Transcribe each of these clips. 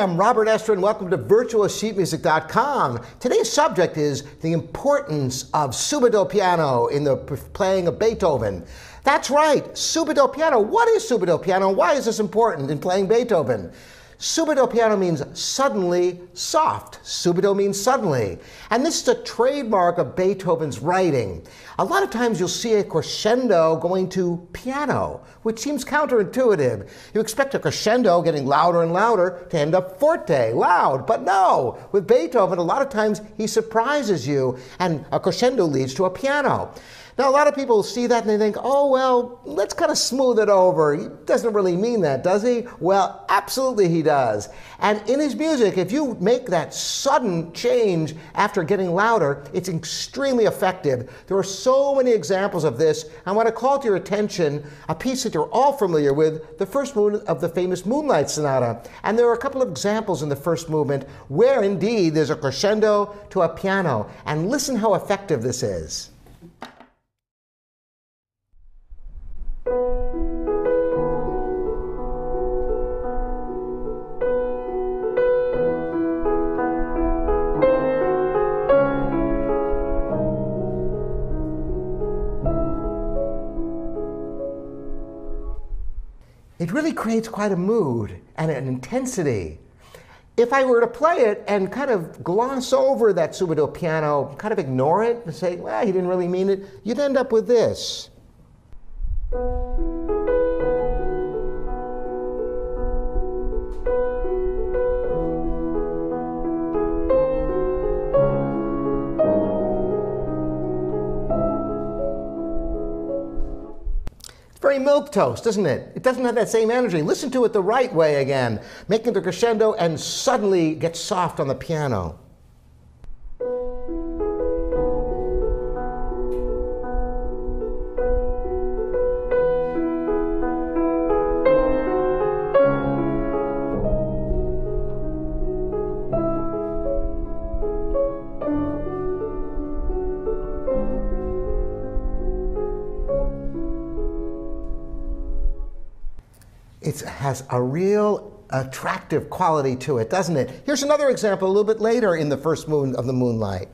I'm Robert Estrin, and welcome to virtualsheetmusic.com. Today's subject is the importance of subito piano in the playing of Beethoven. That's right, subito piano. What is subito piano? Why is this important in playing Beethoven? Subito piano means suddenly soft. Subito means suddenly. And this is a trademark of Beethoven's writing. A lot of times you'll see a crescendo going to piano, which seems counterintuitive. You expect a crescendo getting louder and louder to end up forte, loud. But no, with Beethoven, a lot of times he surprises you, and a crescendo leads to a piano. Now, a lot of people see that and they think, oh, well, let's kind of smooth it over. He doesn't really mean that, does he? Well, absolutely he does. And in his music, if you make that sudden change after getting louder, it's extremely effective. There are so many examples of this. I want to call to your attention a piece that you're all familiar with, the first movement of the famous Moonlight Sonata. And there are a couple of examples in the first movement where indeed there's a crescendo to a piano. And listen how effective this is. It really creates quite a mood and an intensity. If I were to play it and kind of gloss over that subito piano, kind of ignore it and say, well, he didn't really mean it, you'd end up with this. Very milk toast, isn't it? It doesn't have that same energy. Listen to it the right way again, making the crescendo and suddenly get soft on the piano. It has a real attractive quality to it, doesn't it? Here's another example a little bit later in the first moon of the moonlight.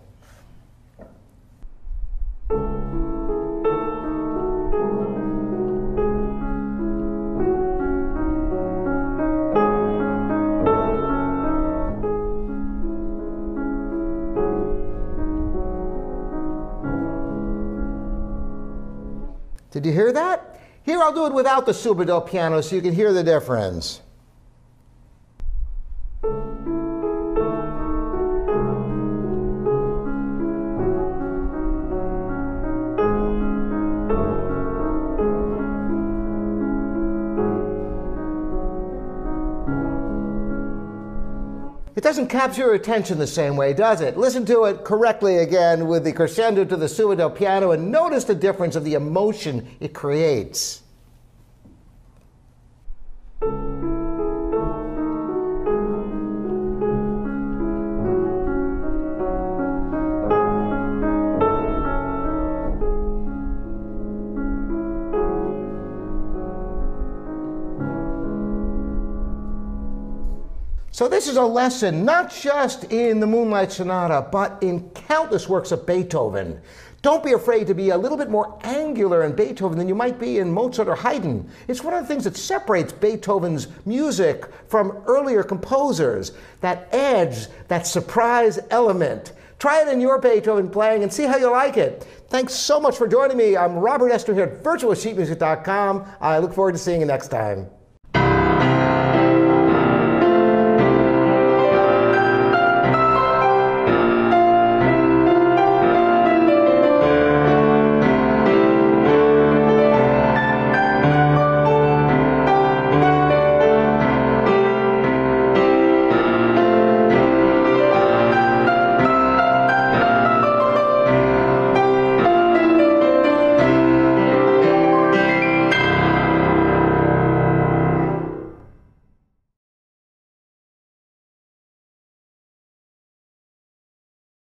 Did you hear that? Here, I'll do it without the subito piano so you can hear the difference. It doesn't capture your attention the same way, does it? Listen to it correctly again with the crescendo to the subito piano and notice the difference of the emotion it creates. So this is a lesson not just in the Moonlight Sonata, but in countless works of Beethoven. Don't be afraid to be a little bit more angular in Beethoven than you might be in Mozart or Haydn. It's one of the things that separates Beethoven's music from earlier composers, that edge, that surprise element. Try it in your Beethoven playing and see how you like it. Thanks so much for joining me. I'm Robert Estrin here at virtualsheetmusic.com. I look forward to seeing you next time.